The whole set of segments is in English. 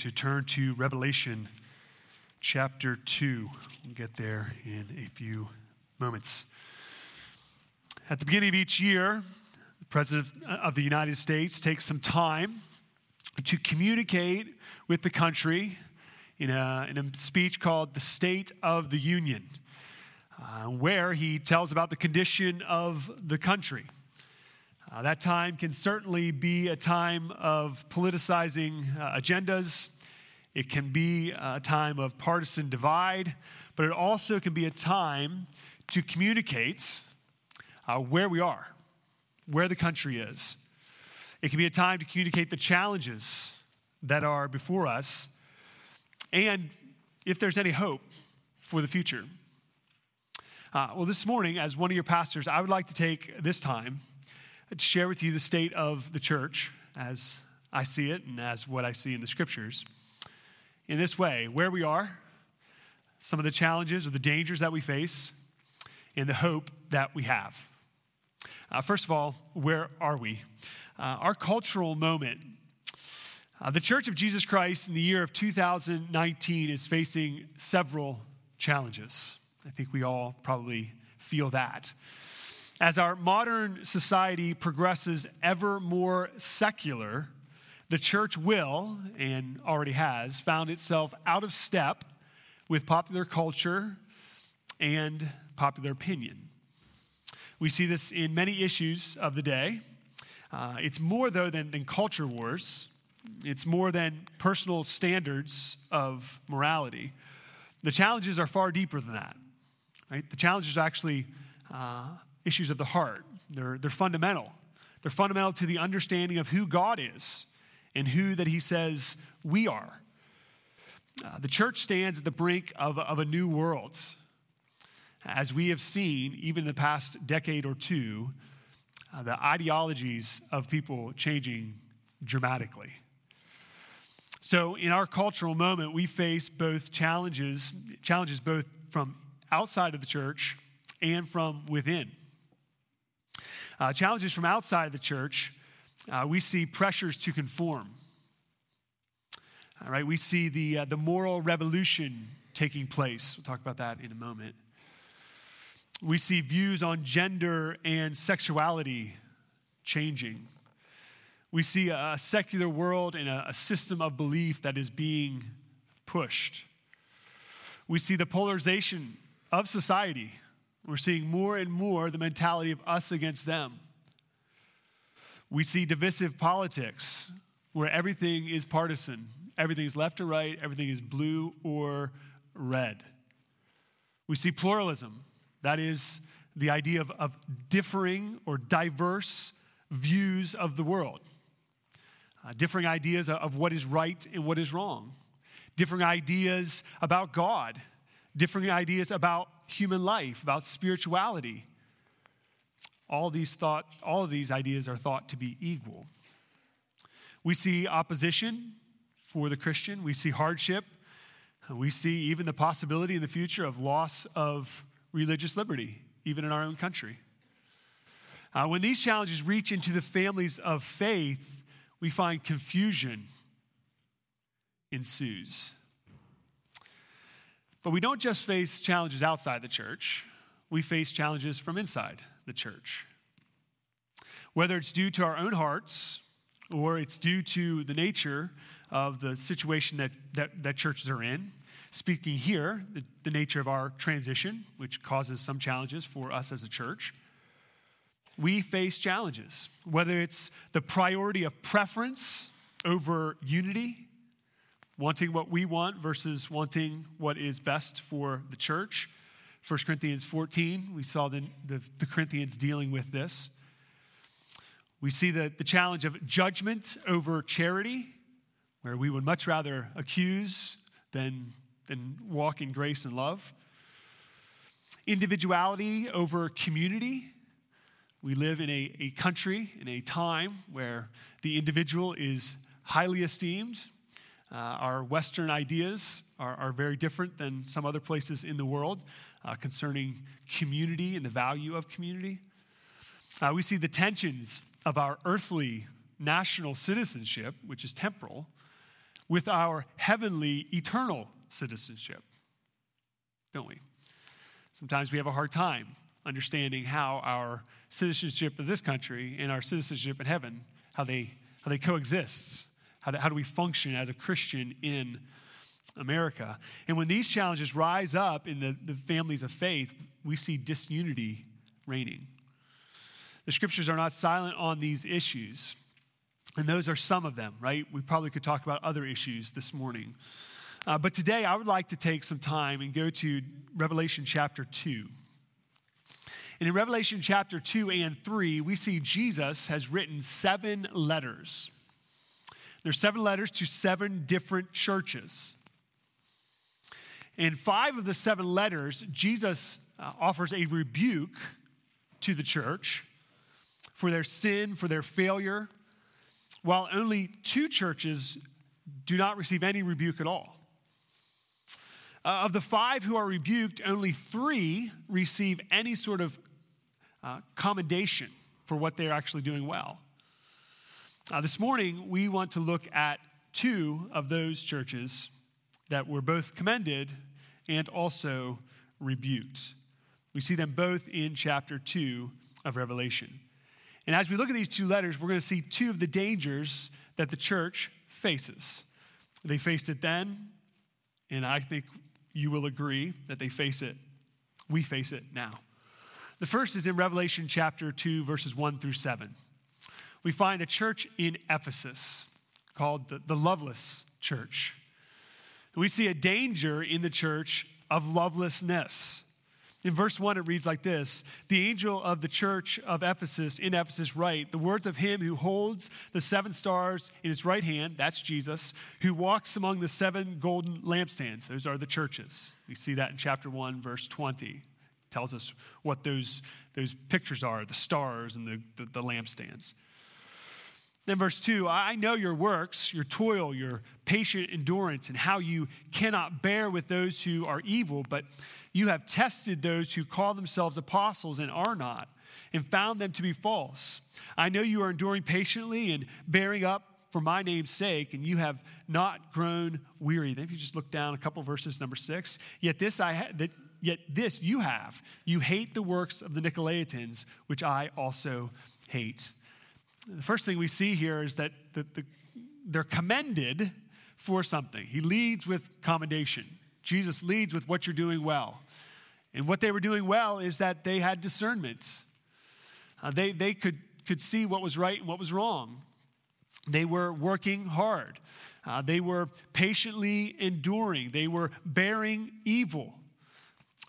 to turn to Revelation chapter 2. We'll get there in a few moments. At the beginning of each year, the President of the United States takes some time to communicate with the country in a, in a speech called the State of the Union, uh, where he tells about the condition of the country. Uh, that time can certainly be a time of politicizing uh, agendas. It can be a time of partisan divide, but it also can be a time to communicate uh, where we are, where the country is. It can be a time to communicate the challenges that are before us and if there's any hope for the future. Uh, well, this morning, as one of your pastors, I would like to take this time to share with you the state of the church as I see it and as what I see in the scriptures. In this way, where we are, some of the challenges or the dangers that we face, and the hope that we have. Uh, first of all, where are we? Uh, our cultural moment. Uh, the Church of Jesus Christ in the year of 2019 is facing several challenges. I think we all probably feel that. As our modern society progresses ever more secular, the church will, and already has, found itself out of step with popular culture and popular opinion. We see this in many issues of the day. Uh, it's more, though, than, than culture wars, it's more than personal standards of morality. The challenges are far deeper than that. Right? The challenges are actually uh, issues of the heart. They're, they're fundamental. They're fundamental to the understanding of who God is and who that He says we are. Uh, the church stands at the brink of, of a new world. As we have seen, even in the past decade or two, uh, the ideologies of people changing dramatically. So, in our cultural moment, we face both challenges, challenges both from outside of the church and from within. Uh, challenges from outside of the church, uh, we see pressures to conform. All right, we see the, uh, the moral revolution taking place. We'll talk about that in a moment. We see views on gender and sexuality changing. We see a secular world and a, a system of belief that is being pushed. We see the polarization of society we're seeing more and more the mentality of us against them. We see divisive politics where everything is partisan, everything is left or right, everything is blue or red. We see pluralism, that is the idea of, of differing or diverse views of the world, uh, differing ideas of what is right and what is wrong, differing ideas about God, differing ideas about human life, about spirituality. All these thought, all of these ideas are thought to be equal. We see opposition for the Christian. We see hardship. We see even the possibility in the future of loss of religious liberty, even in our own country. Uh, when these challenges reach into the families of faith, we find confusion ensues. But we don't just face challenges outside the church, we face challenges from inside the church. Whether it's due to our own hearts or it's due to the nature of the situation that, that, that churches are in. Speaking here, the, the nature of our transition, which causes some challenges for us as a church. We face challenges, whether it's the priority of preference over unity wanting what we want versus wanting what is best for the church. 1 Corinthians 14, we saw the, the, the Corinthians dealing with this. We see the, the challenge of judgment over charity, where we would much rather accuse than, than walk in grace and love. Individuality over community. We live in a, a country, in a time where the individual is highly esteemed, uh, our Western ideas are, are, very different than some other places in the world uh, concerning community and the value of community. Uh, we see the tensions of our earthly national citizenship, which is temporal, with our heavenly, eternal citizenship, don't we? Sometimes we have a hard time understanding how our citizenship of this country and our citizenship in heaven, how they, how they coexist. How do, how do we function as a Christian in America? And when these challenges rise up in the, the families of faith, we see disunity reigning. The scriptures are not silent on these issues. And those are some of them, right? We probably could talk about other issues this morning. Uh, but today, I would like to take some time and go to Revelation chapter 2. And in Revelation chapter 2 and 3, we see Jesus has written seven letters. There's seven letters to seven different churches. In five of the seven letters, Jesus uh, offers a rebuke to the church for their sin, for their failure, while only two churches do not receive any rebuke at all. Uh, of the five who are rebuked, only three receive any sort of uh, commendation for what they're actually doing well. Uh, this morning, we want to look at two of those churches that were both commended and also rebuked. We see them both in chapter 2 of Revelation. And as we look at these two letters, we're going to see two of the dangers that the church faces. They faced it then, and I think you will agree that they face it. We face it now. The first is in Revelation chapter 2, verses 1 through 7. We find a church in Ephesus called the, the loveless church. We see a danger in the church of lovelessness. In verse 1, it reads like this The angel of the church of Ephesus in Ephesus write, The words of him who holds the seven stars in his right hand, that's Jesus, who walks among the seven golden lampstands. Those are the churches. We see that in chapter 1, verse 20. It tells us what those, those pictures are the stars and the, the, the lampstands. Then, verse 2 I know your works, your toil, your patient endurance, and how you cannot bear with those who are evil, but you have tested those who call themselves apostles and are not, and found them to be false. I know you are enduring patiently and bearing up for my name's sake, and you have not grown weary. Then, if you just look down a couple verses, number six, yet this I ha- that yet this you have. You hate the works of the Nicolaitans, which I also hate. The first thing we see here is that the, the, they're commended for something. He leads with commendation. Jesus leads with what you're doing well. And what they were doing well is that they had discernment. Uh, they they could, could see what was right and what was wrong. They were working hard. Uh, they were patiently enduring. They were bearing evil.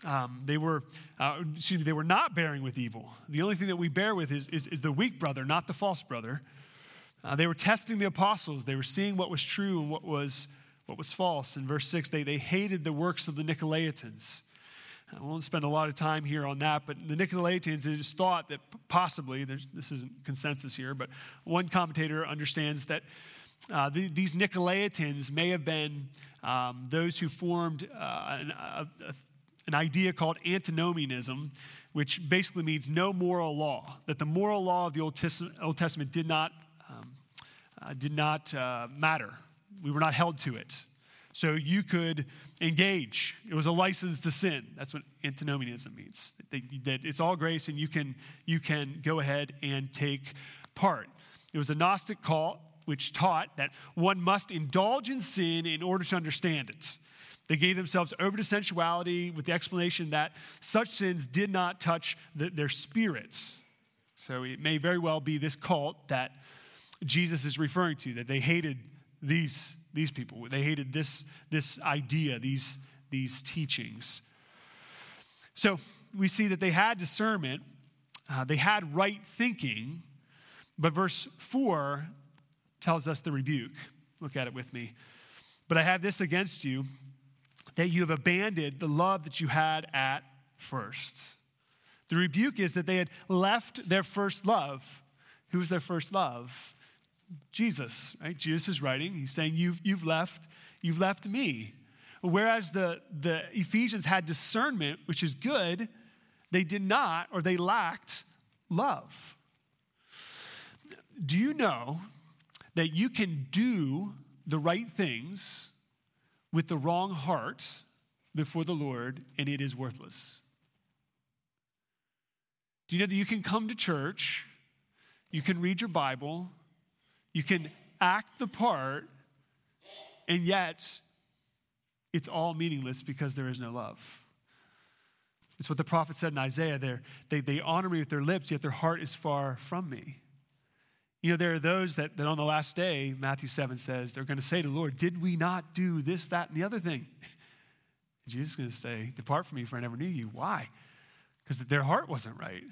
Um, they were, uh, excuse me, they were not bearing with evil. The only thing that we bear with is, is, is the weak brother, not the false brother. Uh, they were testing the apostles. They were seeing what was true and what was what was false. In verse 6, they, they hated the works of the Nicolaitans. I won't spend a lot of time here on that, but the Nicolaitans is thought that possibly, this isn't consensus here, but one commentator understands that uh, the, these Nicolaitans may have been um, those who formed uh, an, a, an idea called antinomianism, which basically means no moral law, that the moral law of the Old Testament, Old Testament did not, um, uh, did not uh, matter we were not held to it. So you could engage. It was a license to sin. That's what antinomianism means. That it's all grace and you can, you can go ahead and take part. It was a Gnostic cult which taught that one must indulge in sin in order to understand it. They gave themselves over to sensuality with the explanation that such sins did not touch the, their spirits. So it may very well be this cult that Jesus is referring to, that they hated these, these people. They hated this, this idea, these, these teachings. So we see that they had discernment, uh, they had right thinking, but verse 4 tells us the rebuke. Look at it with me. But I have this against you that you have abandoned the love that you had at first. The rebuke is that they had left their first love. Who was their first love? Jesus, right? Jesus is writing. He's saying, You've, you've left, you've left me. Whereas the, the Ephesians had discernment, which is good, they did not, or they lacked love. Do you know that you can do the right things with the wrong heart before the Lord, and it is worthless. Do you know that you can come to church, you can read your Bible, you can act the part, and yet it's all meaningless because there is no love. It's what the prophet said in Isaiah. They're, they, they honor me with their lips, yet their heart is far from me. You know, there are those that, that on the last day, Matthew 7 says, they're going to say to the Lord, Did we not do this, that, and the other thing? Jesus is going to say, Depart from me, for I never knew you. Why? Because their heart wasn't right.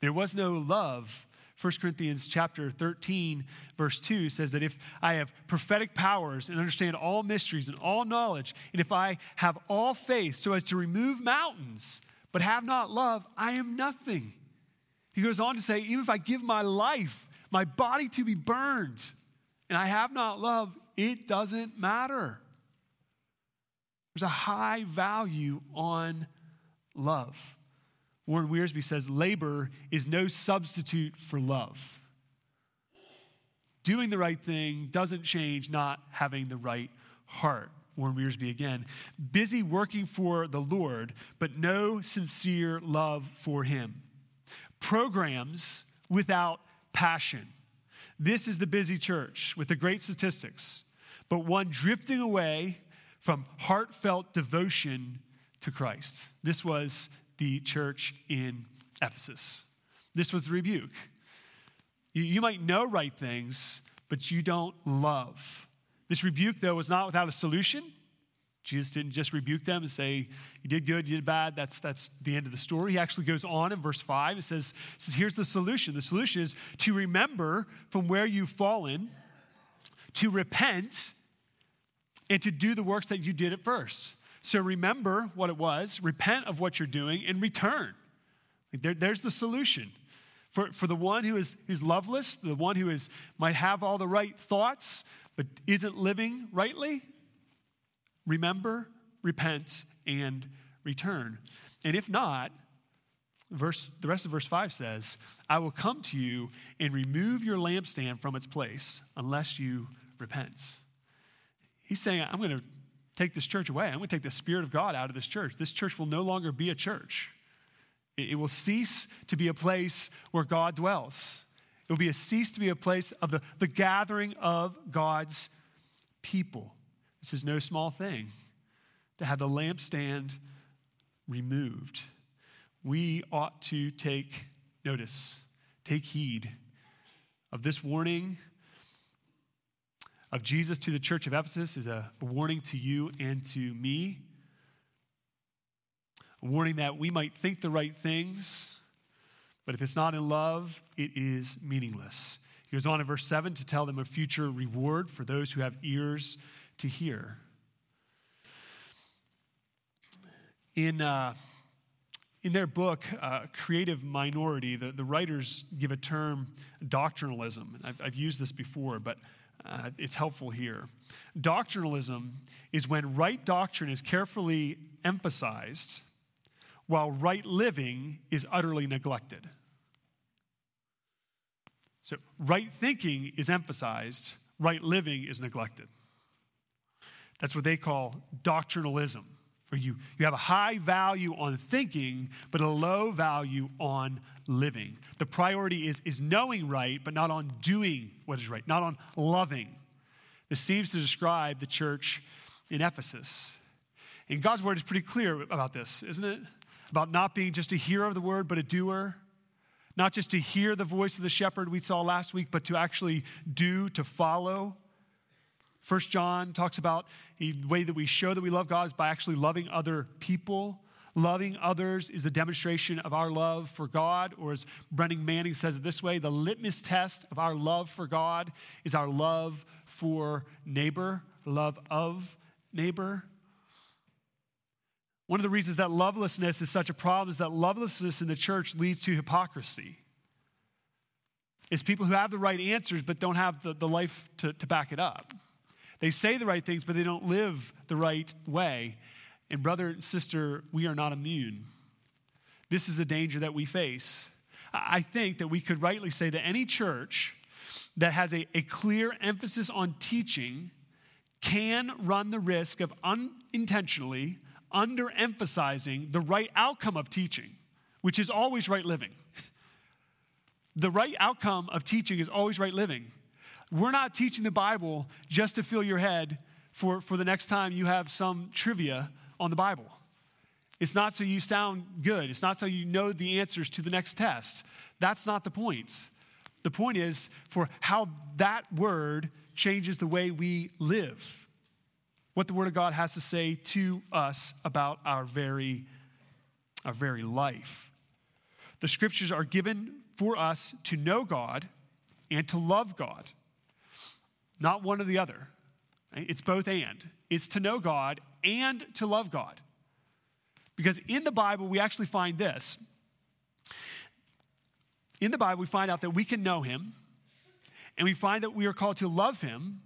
There was no love. 1 Corinthians chapter 13, verse 2 says that if I have prophetic powers and understand all mysteries and all knowledge, and if I have all faith so as to remove mountains, but have not love, I am nothing. He goes on to say, even if I give my life, my body to be burned, and I have not love, it doesn't matter. There's a high value on love. Warren Wiersbe says labor is no substitute for love. Doing the right thing doesn't change not having the right heart. Warren Wiersbe again. Busy working for the Lord, but no sincere love for Him. Programs without passion. This is the busy church with the great statistics, but one drifting away from heartfelt devotion to Christ. This was the church in Ephesus. This was the rebuke. You, might know right things, but you don't love. This rebuke, though, was not without a solution. Jesus didn't just rebuke them and say, You did good, you did bad. That's, that's the end of the story. He actually goes on in verse 5. and says, says, Here's the solution. The solution is to remember from where you've fallen, to repent, and to do the works that you did at first. So remember what it was, repent of what you're doing, and return. There, there's the solution. For, for the one who is who's loveless, the one who is might have all the right thoughts, but isn't living rightly, remember, repent, and return. And if not, verse, the rest of verse 5 says, I will come to you and remove your lampstand from its place unless you repent. He's saying, I'm going to take this church away. I'm going to take the Spirit of God out of this church. This church will no longer be a church. It will cease to be a place where God dwells. It will be a cease to be a place of the, the gathering of God's people. This is no small thing to have the lampstand removed. We ought to take notice, take heed of this warning of Jesus to the church of Ephesus is a warning to you and to me. A warning that we might think the right things but if it's not in love, it is meaningless. He goes on in verse 7 to tell them a future reward for those who have ears to hear. In, uh, in their book, uh, Creative Minority, the, the writers give a term doctrinalism. I've, I've used this before, but uh, it's helpful here. Doctrinalism is when right doctrine is carefully emphasized while right living is utterly neglected. So, right thinking is emphasized, right living is neglected. That's what they call doctrinalism, where you, you have a high value on thinking, but a low value on living. The priority is, is knowing right, but not on doing what is right, not on loving. This seems to describe the church in Ephesus. And God's word is pretty clear about this, isn't it? About not being just a hearer of the word, but a doer not just to hear the voice of the shepherd we saw last week, but to actually do, to follow. First John talks about the way that we show that we love God is by actually loving other people. Loving others is a demonstration of our love for God, or as Brennan Manning says it this way the litmus test of our love for God is our love for neighbor, love of neighbor. One of the reasons that lovelessness is such a problem is that lovelessness in the church leads to hypocrisy. It's people who have the right answers but don't have the, the life to, to back it up. They say the right things, but they don't live the right way. And, brother and sister, we are not immune. This is a danger that we face. I think that we could rightly say that any church that has a, a clear emphasis on teaching can run the risk of unintentionally underemphasizing the right outcome of teaching, which is always right living. The right outcome of teaching is always right living. We're not teaching the Bible just to fill your head for, for the next time you have some trivia on the Bible. It's not so you sound good. It's not so you know the answers to the next test. That's not the point. The point is for how that word changes the way we live. What the word of God has to say to us about our very our very life. The scriptures are given for us to know God and to love God. Not one or the other. It's both and. It's to know God and to love God. Because in the Bible, we actually find this. In the Bible, we find out that we can know Him, and we find that we are called to love Him,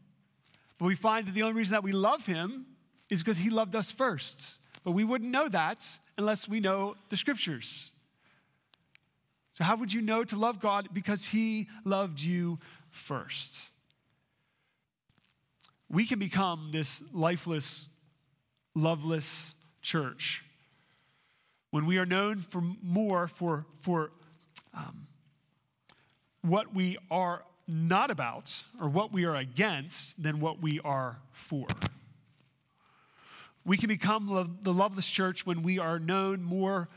but we find that the only reason that we love Him is because He loved us first. But we wouldn't know that unless we know the Scriptures. So, how would you know to love God? Because He loved you first. We can become this lifeless, loveless church when we are known for more for, for um, what we are not about or what we are against than what we are for. We can become the loveless church when we are known more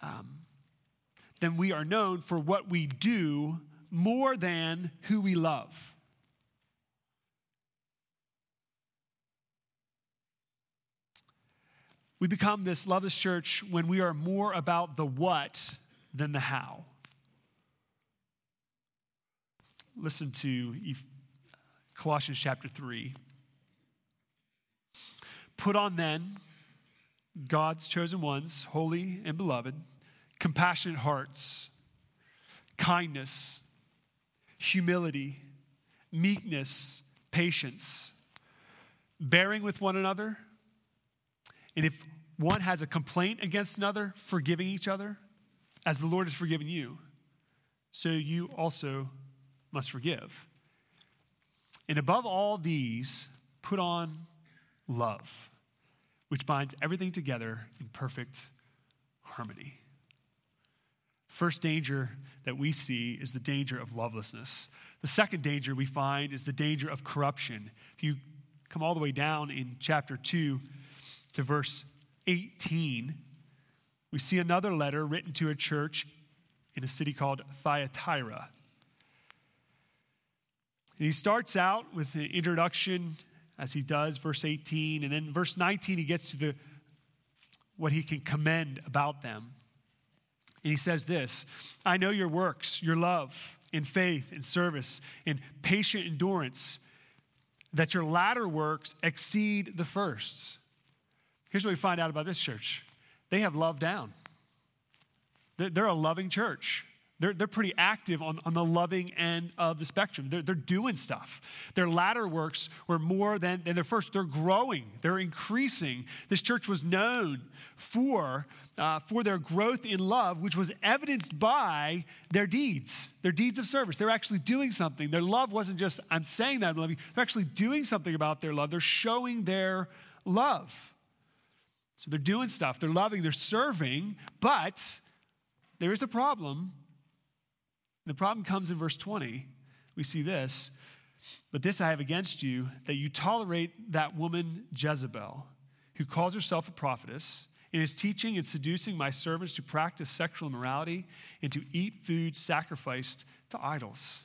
um, than we are known for what we do more than who we love. We become this loveless church when we are more about the what than the how. Listen to Colossians chapter 3. Put on then God's chosen ones, holy and beloved, compassionate hearts, kindness, humility, meekness, patience, bearing with one another and if one has a complaint against another, forgiving each other, as the Lord has forgiven you, so you also must forgive. And above all these, put on love, which binds everything together in perfect harmony. First danger that we see is the danger of lovelessness. The second danger we find is the danger of corruption. If you come all the way down in chapter 2, to verse 18, we see another letter written to a church in a city called Thyatira. And he starts out with an introduction, as he does, verse 18, and then verse 19, he gets to the what he can commend about them. And he says this I know your works, your love, in faith, in service, in patient endurance, that your latter works exceed the first. Here's what we find out about this church they have love down. They're a loving church. They're, they're pretty active on, on the loving end of the spectrum. They're, they're doing stuff. Their latter works were more than, than their first. They're growing, they're increasing. This church was known for, uh, for their growth in love, which was evidenced by their deeds, their deeds of service. They're actually doing something. Their love wasn't just, I'm saying that I'm loving, they're actually doing something about their love. They're showing their love. So they're doing stuff, they're loving, they're serving, but there is a problem. The problem comes in verse 20. We see this. But this I have against you, that you tolerate that woman Jezebel, who calls herself a prophetess, and is teaching and seducing my servants to practice sexual immorality and to eat food sacrificed to idols.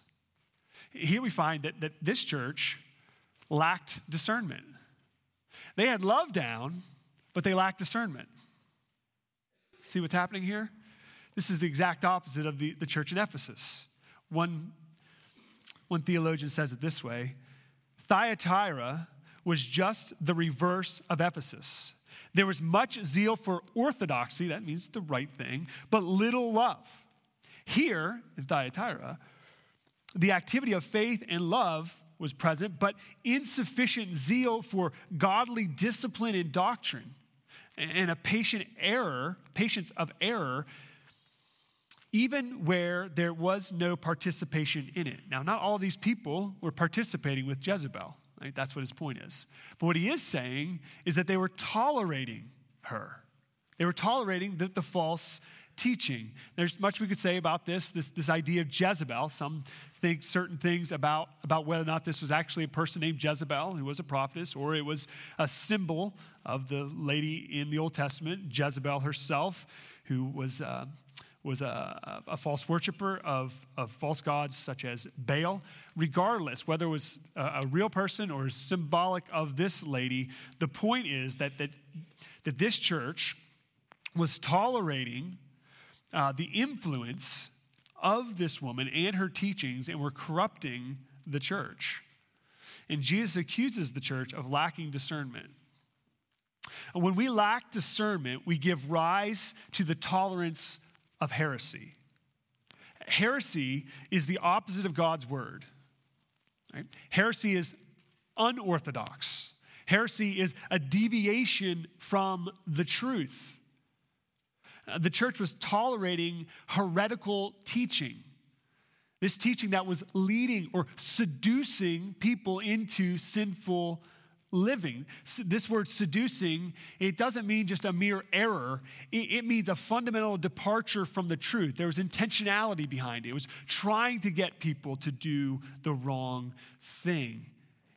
Here we find that, that this church lacked discernment. They had love down, but they lack discernment. See what's happening here? This is the exact opposite of the, the church in Ephesus. One, one theologian says it this way Thyatira was just the reverse of Ephesus. There was much zeal for orthodoxy, that means the right thing, but little love. Here in Thyatira, the activity of faith and love was present, but insufficient zeal for godly discipline and doctrine and a patient error, patience of error, even where there was no participation in it. Now, not all these people were participating with Jezebel. Right? That's what his point is. But what he is saying is that they were tolerating her. They were tolerating the, the false teaching. There's much we could say about this, this, this idea of Jezebel. Some think certain things about, about whether or not this was actually a person named Jezebel who was a prophetess, or it was a symbol of the lady in the Old Testament, Jezebel herself, who was, uh, was a, a, false worshiper of, of false gods such as Baal. Regardless, whether it was a, a real person or symbolic of this lady, the point is that, that, that this church was tolerating uh, the influence of this woman and her teachings and were corrupting the church. And Jesus accuses the church of lacking discernment. And when we lack discernment, we give rise to the tolerance of heresy. Heresy is the opposite of God's word. Right? Heresy is unorthodox. Heresy is a deviation from the truth. The church was tolerating heretical teaching. This teaching that was leading or seducing people into sinful living. This word seducing, it doesn't mean just a mere error, it, means a fundamental departure from the truth. There was intentionality behind it, it was trying to get people to do the wrong thing.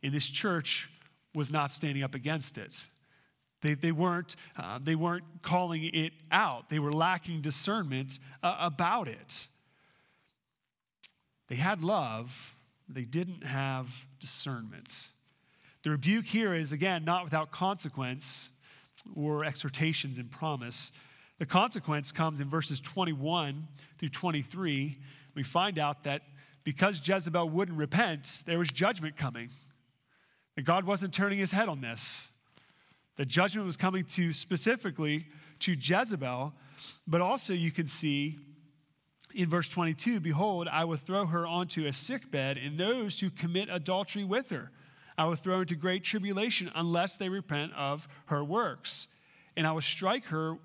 And this church was not standing up against it. They, they, weren't, uh, they weren't calling it out. They were lacking discernment uh, about it. They had love, they didn't have discernment. The rebuke here is, again, not without consequence or exhortations and promise. The consequence comes in verses 21 through 23. We find out that because Jezebel wouldn't repent, there was judgment coming. That God wasn't turning his head on this. The judgment was coming to specifically to Jezebel, but also you can see in verse 22 Behold, I will throw her onto a sick bed, and those who commit adultery with her I will throw into great tribulation unless they repent of her works. And I will strike her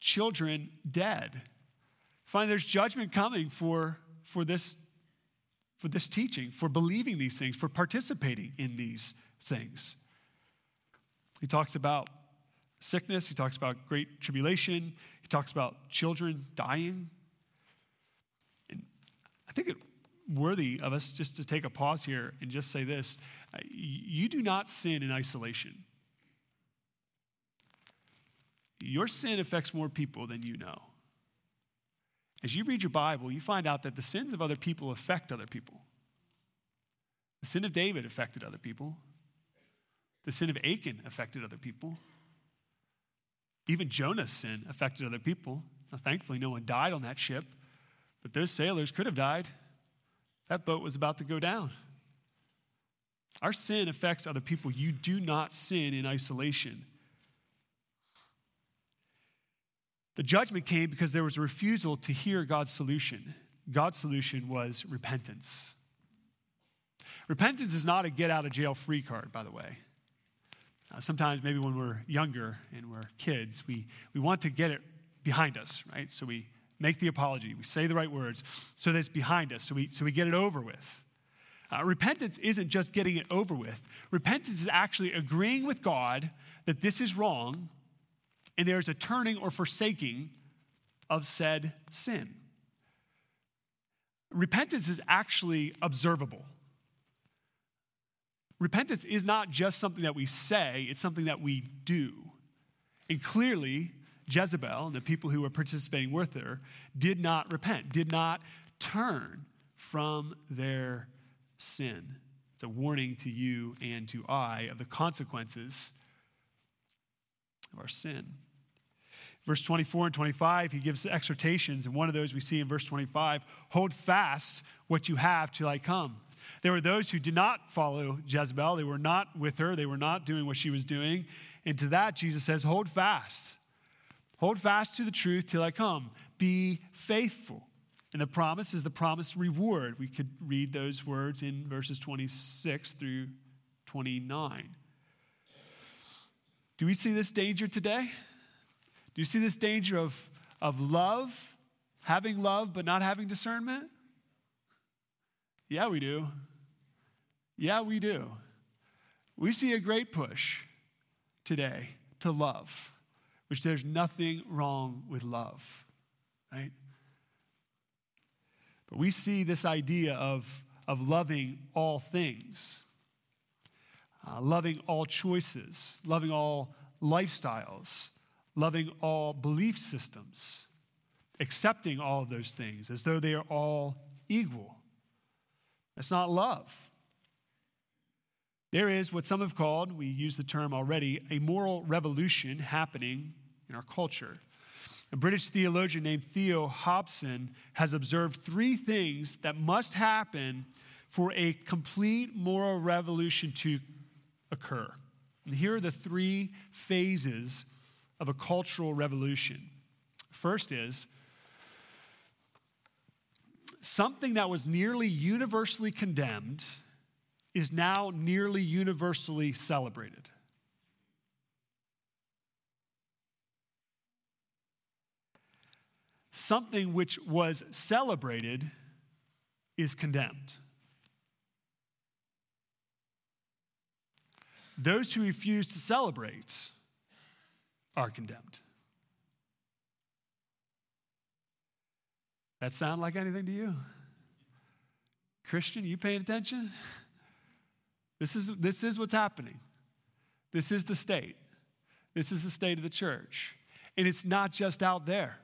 children dead. Find there's judgment coming for, for, this, for this teaching, for believing these things, for participating in these things. He talks about sickness, he talks about great tribulation, he talks about children dying. And I think it worthy of us just to take a pause here and just say this uh, you do not sin in isolation. Your sin affects more people than you know. As you read your Bible, you find out that the sins of other people affect other people. The sin of David affected other people. The sin of Achan affected other people. Even Jonah's sin affected other people. Now, thankfully, no one died on that ship, but those sailors could have died. That boat was about to go down. Our sin affects other people. You do not sin in isolation. The judgment came because there was a refusal to hear God's solution. God's solution was repentance. Repentance is not a get out of jail free card, by the way. Uh, sometimes, maybe when we're younger and we're kids, we, we want to get it behind us, right? So we make the apology, we say the right words so that it's behind us, so we, so we get it over with. Uh, repentance isn't just getting it over with. Repentance is actually agreeing with God that this is wrong and there's a turning or forsaking of said sin. Repentance is actually observable. Repentance is not just something that we say, it's something that we do. And clearly, Jezebel and the people who were participating with her did not repent, did not turn from their sin. It's a warning to you and to I of the consequences of our sin. Verse 24 and 25, he gives exhortations, and one of those we see in verse 25 hold fast what you have till I come. There were those who did not follow Jezebel. They were not with her. They were not doing what she was doing. And to that, Jesus says, Hold fast. Hold fast to the truth till I come. Be faithful. And the promise is the promised reward. We could read those words in verses 26 through 29. Do we see this danger today? Do you see this danger of, of love, having love but not having discernment? Yeah, we do. Yeah, we do. We see a great push today to love, which there's nothing wrong with love, right? But we see this idea of, of loving all things, uh, loving all choices, loving all lifestyles, loving all belief systems, accepting all of those things as though they are all equal. That's not love. There is what some have called, we use the term already, a moral revolution happening in our culture. A British theologian named Theo Hobson has observed three things that must happen for a complete moral revolution to occur. And here are the three phases of a cultural revolution. First is something that was nearly universally condemned is now nearly universally celebrated. Something which was celebrated is condemned. Those who refuse to celebrate are condemned. That sound like anything to you? Christian, you paying attention? This is, this is what's happening. This is the state. This is the state of the church. And it's not just out there.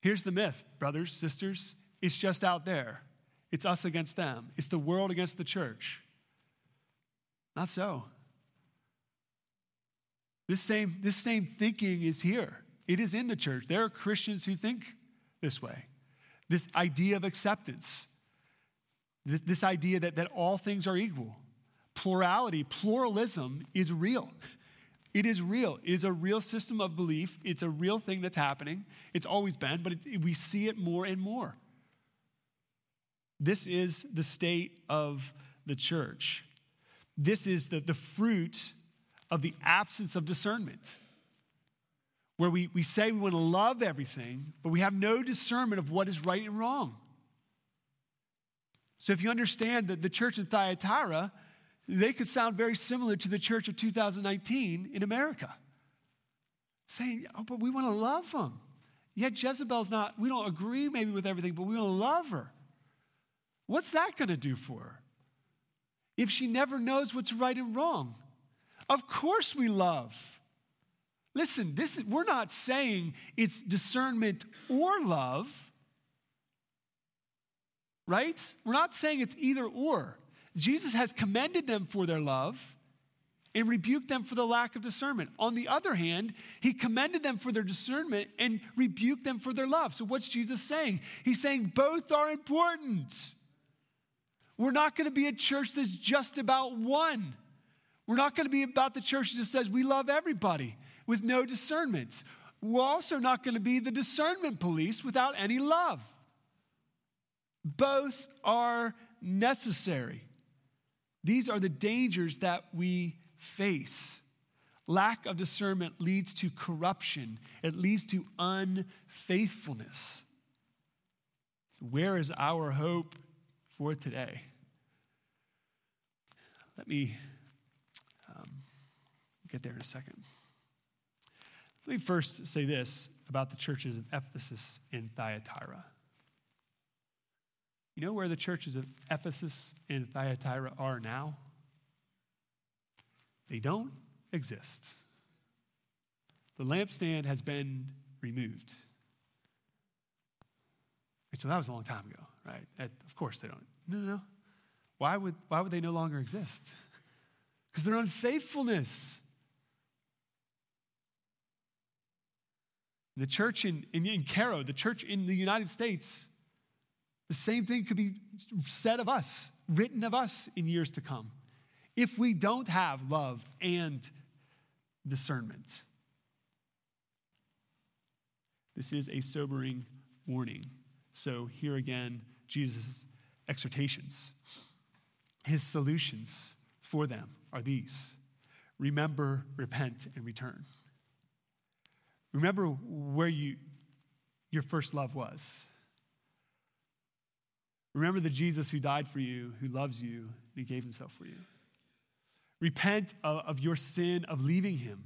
Here's the myth, brothers, sisters. It's just out there. It's us against them, it's the world against the church. Not so. This same, this same thinking is here. It is in the church. There are Christians who think this way. This idea of acceptance, this, this idea that, that all things are equal. Plurality, pluralism is real. It is real. It is a real system of belief. It's a real thing that's happening. It's always been, but it, we see it more and more. This is the state of the church. This is the, the fruit of the absence of discernment, where we, we say we want to love everything, but we have no discernment of what is right and wrong. So if you understand that the church in Thyatira, they could sound very similar to the church of 2019 in America. Saying, oh, but we want to love them. Yet Jezebel's not, we don't agree maybe with everything, but we want to love her. What's that going to do for her? If she never knows what's right and wrong, of course we love. Listen, this is, we're not saying it's discernment or love. Right? We're not saying it's either or. Jesus has commended them for their love and rebuked them for the lack of discernment. On the other hand, he commended them for their discernment and rebuked them for their love. So, what's Jesus saying? He's saying both are important. We're not going to be a church that's just about one. We're not going to be about the church that says we love everybody with no discernment. We're also not going to be the discernment police without any love. Both are necessary. These are the dangers that we face. Lack of discernment leads to corruption, it leads to unfaithfulness. Where is our hope for today? Let me um, get there in a second. Let me first say this about the churches of Ephesus and Thyatira. You know where the churches of Ephesus and Thyatira are now? They don't exist. The lampstand has been removed. So that was a long time ago, right? of course they don't. No, no, no. Why would, why would they no longer exist? Because their unfaithfulness. The church in, in, in Cairo, the church in the United States, the same thing could be said of us, written of us in years to come, if we don't have love and discernment. This is a sobering warning. So, here again, Jesus' exhortations. His solutions for them are these remember, repent, and return. Remember where you, your first love was. Remember the Jesus who died for you, who loves you, and he gave himself for you. Repent of, of your sin of leaving Him,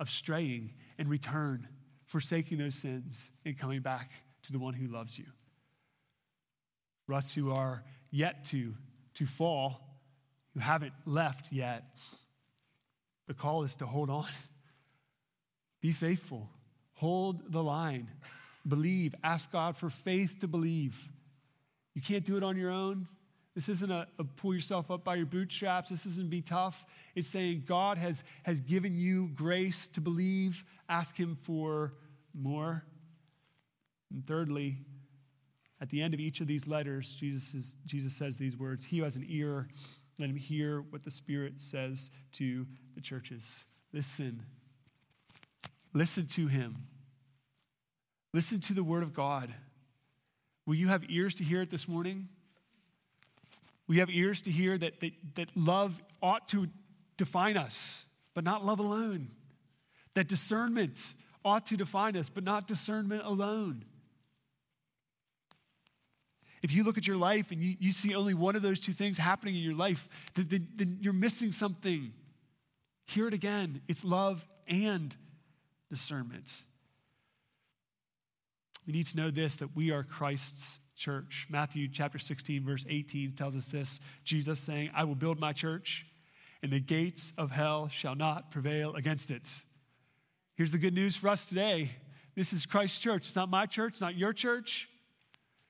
of straying, and return, forsaking those sins and coming back to the one who loves you. For us who are yet to, to fall, who haven't left yet, the call is to hold on. Be faithful. Hold the line. Believe. Ask God for faith to believe. You can't do it on your own. This isn't a, a, pull yourself up by your bootstraps. This isn't be tough. It's saying God has, has given you grace to believe. Ask Him for more. And thirdly, at the end of each of these letters, Jesus, is, Jesus says these words He who has an ear, let him hear what the Spirit says to the churches. Listen. Listen to Him. Listen to the Word of God. Will you have ears to hear it this morning? We have ears to hear that, that, that love ought to define us, but not love alone. That discernment ought to define us, but not discernment alone. If you look at your life and you, you see only one of those two things happening in your life, then, then, then you're missing something. Hear it again it's love and discernment. We need to know this that we are Christ's church. Matthew chapter 16, verse 18 tells us this Jesus saying, I will build my church, and the gates of hell shall not prevail against it. Here's the good news for us today this is Christ's church. It's not my church, it's not your church.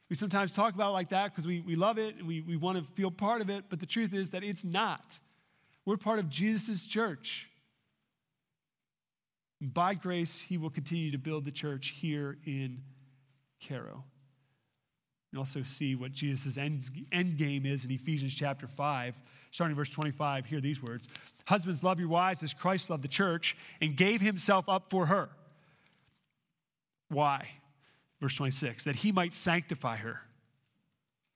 We sometimes talk about it like that because we, we love it and we, we want to feel part of it, but the truth is that it's not. We're part of Jesus' church. By grace, he will continue to build the church here in Caro. You also see what Jesus' end, end game is in Ephesians chapter 5, starting verse 25. Hear these words Husbands, love your wives as Christ loved the church and gave himself up for her. Why? Verse 26 that he might sanctify her,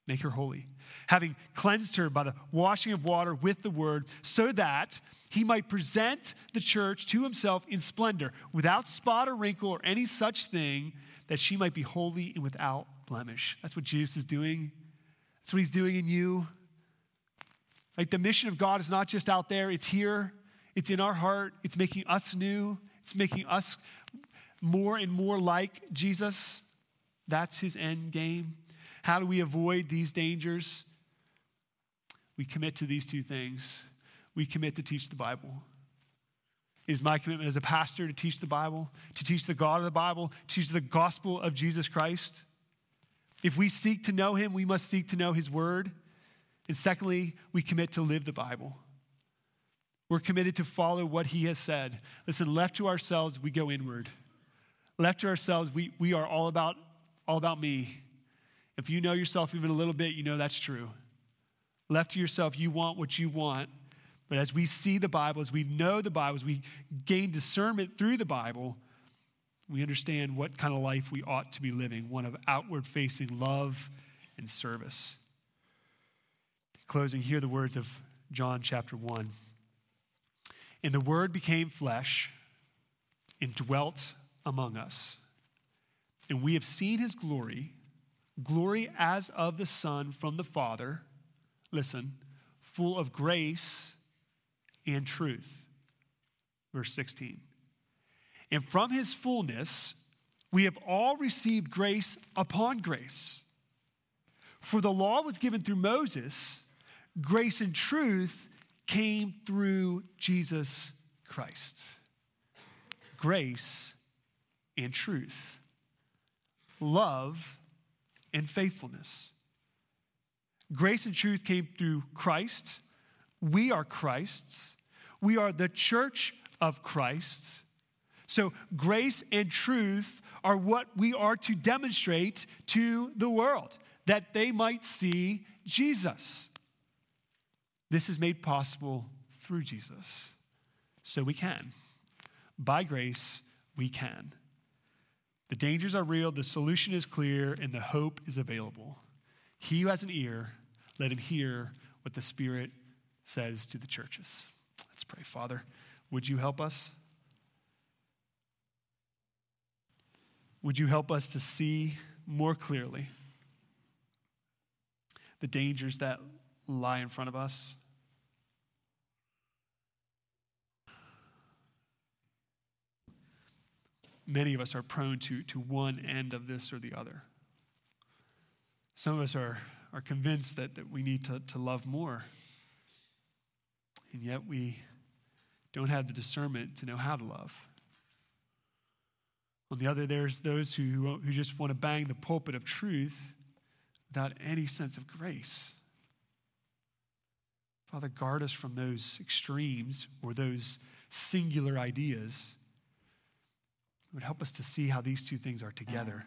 make her holy, having cleansed her by the washing of water with the word, so that he might present the church to himself in splendor, without spot or wrinkle or any such thing, that she might be holy and without blemish. That's what Jesus is doing. That's what he's doing in you. Like the mission of God is not just out there, it's here, it's in our heart, it's making us new, it's making us more and more like Jesus. That's his end game. How do we avoid these dangers? We commit to these two things. We commit to teach the Bible. It is my commitment as a pastor to teach the Bible, to teach the God of the Bible, to teach the gospel of Jesus Christ. If we seek to know him, we must seek to know his word. And secondly, we commit to live the Bible. We're committed to follow what he has said. Listen, left to ourselves, we go inward. Left to ourselves, we, we are all about, all about me. If you know yourself even a little bit, you know that's true. Left to yourself, you want what you want. But as we see the Bible, as we know the Bible, as we gain discernment through the Bible, we understand what kind of life we ought to be living one of outward facing love and service. Closing, hear the words of John chapter 1. And the Word became flesh and dwelt among us. And we have seen his glory, glory as of the Son from the Father. Listen, full of grace and truth. Verse 16. And from his fullness, we have all received grace upon grace. For the law was given through Moses, grace and truth came through Jesus Christ. Grace and truth, love and faithfulness. Grace and truth came through Christ. We are Christ's. We are the church of Christ. So, grace and truth are what we are to demonstrate to the world, that they might see Jesus. This is made possible through Jesus. So we can. By grace, we can. The dangers are real, the solution is clear, and the hope is available. He who has an ear, let him hear what the Spirit says to the churches. Let's pray. Father, would you help us? Would you help us to see more clearly the dangers that lie in front of us? Many of us are prone to, to one end of this or the other. Some of us are, are convinced that, that we need to, to love more, and yet we don't have the discernment to know how to love. On the other, there's those who, who just want to bang the pulpit of truth without any sense of grace. Father, guard us from those extremes or those singular ideas. Would help us to see how these two things are together.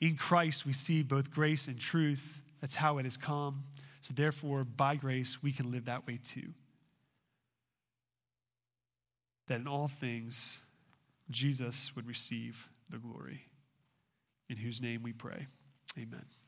Mm. In Christ, we see both grace and truth. That's how it has come. So, therefore, by grace, we can live that way too. That in all things, Jesus would receive the glory. In whose name we pray. Amen.